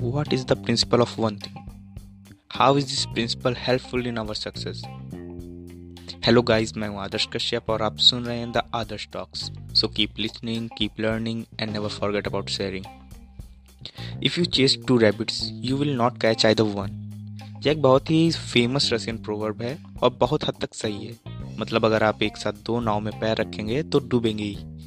What is the principle of one thing? How is this principle helpful in our success? Hello guys मैं हूँ आदर्श कश्यप और आप सुन रहे हैं the Adarsh talks so keep listening keep learning and never forget about sharing if you chase two rabbits you will not catch either one यह एक बहुत ही फ़ेमस रशियन प्रोवर्ब है और बहुत हद तक सही है। मतलब अगर आप एक साथ दो नाव में पैर रखेंगे तो डूबेंगे ही।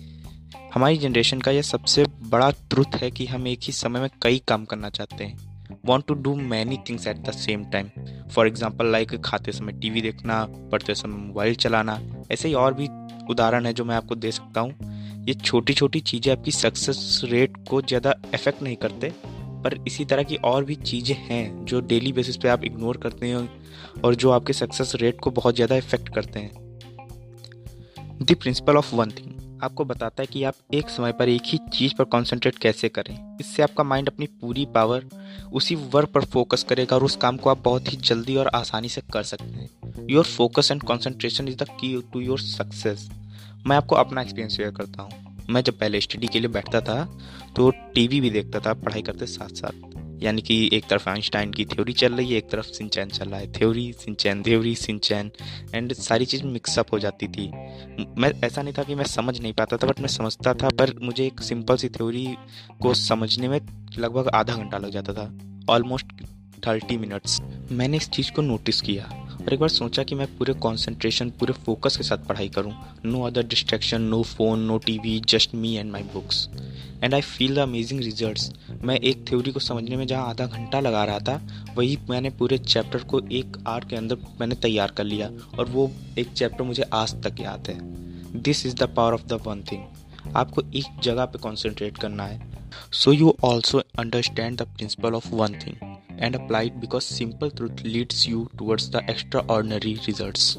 हमारी जनरेशन का यह सबसे बड़ा ट्रुथ है कि हम एक ही समय में कई काम करना चाहते हैं। Want to do many things at the same time for example like खाते समय टीवी देखना, पढ़ते समय मोबाइल चलाना। ऐसे ही और भी उदाहरण है जो मैं आपको दे सकता हूँ। ये छोटी छोटी चीज़ें आपकी सक्सेस रेट को ज़्यादा इफ़ेक्ट नहीं करते, पर इसी तरह की और भी चीज़ें हैं जो डेली बेसिस पे आप इग्नोर करते हैं और जो आपके सक्सेस रेट को बहुत ज़्यादा इफ़ेक्ट करते हैं। The principle of one thing आपको बताता है कि आप एक समय पर एक ही चीज़ पर कंसंट्रेट कैसे करें। इससे आपका माइंड अपनी पूरी पावर उसी वर्क पर फोकस करेगा और उस काम को आप बहुत ही जल्दी और आसानी से कर सकते हैं। Your focus and concentration is the key to your success मैं आपको अपना एक्सपीरियंस शेयर करता हूँ। मैं जब पहले स्टडी के लिए बैठता था तो टीवी भी देखता था, पढ़ाई करते साथ साथ यानी कि एक तरफ़ आइंस्टाइन की थ्योरी चल रही है, एक तरफ़ सिंचैन चल रहा है। Theory, Shinchan theory, Shinchan, and सारी चीज़ मिक्सअप हो जाती थी। मैं, ऐसा नहीं था कि मैं समझ नहीं पाता था बट मैं समझता था, पर मुझे एक सिंपल सी थ्योरी को समझने में लगभग आधा घंटा लग जाता था। ऑलमोस्ट थर्टी मिनट्स मैंने इस चीज़ को नोटिस किया और एक बार सोचा कि मैं पूरे कंसंट्रेशन पूरे फोकस के साथ पढ़ाई करूँ। No other distraction no phone no TV just me and my books and I feel the amazing results मैं एक थ्योरी को समझने में जहाँ आधा घंटा लगा रहा था, वही मैंने पूरे चैप्टर को एक आर के अंदर मैंने तैयार कर लिया और वो एक चैप्टर मुझे आज तक याद है। This is the power of the one thing आपको एक जगह पे कॉन्सेंट्रेट करना है। So you also understand the principle of one thing and apply because simple simple leads you towards the extra extraordinary results.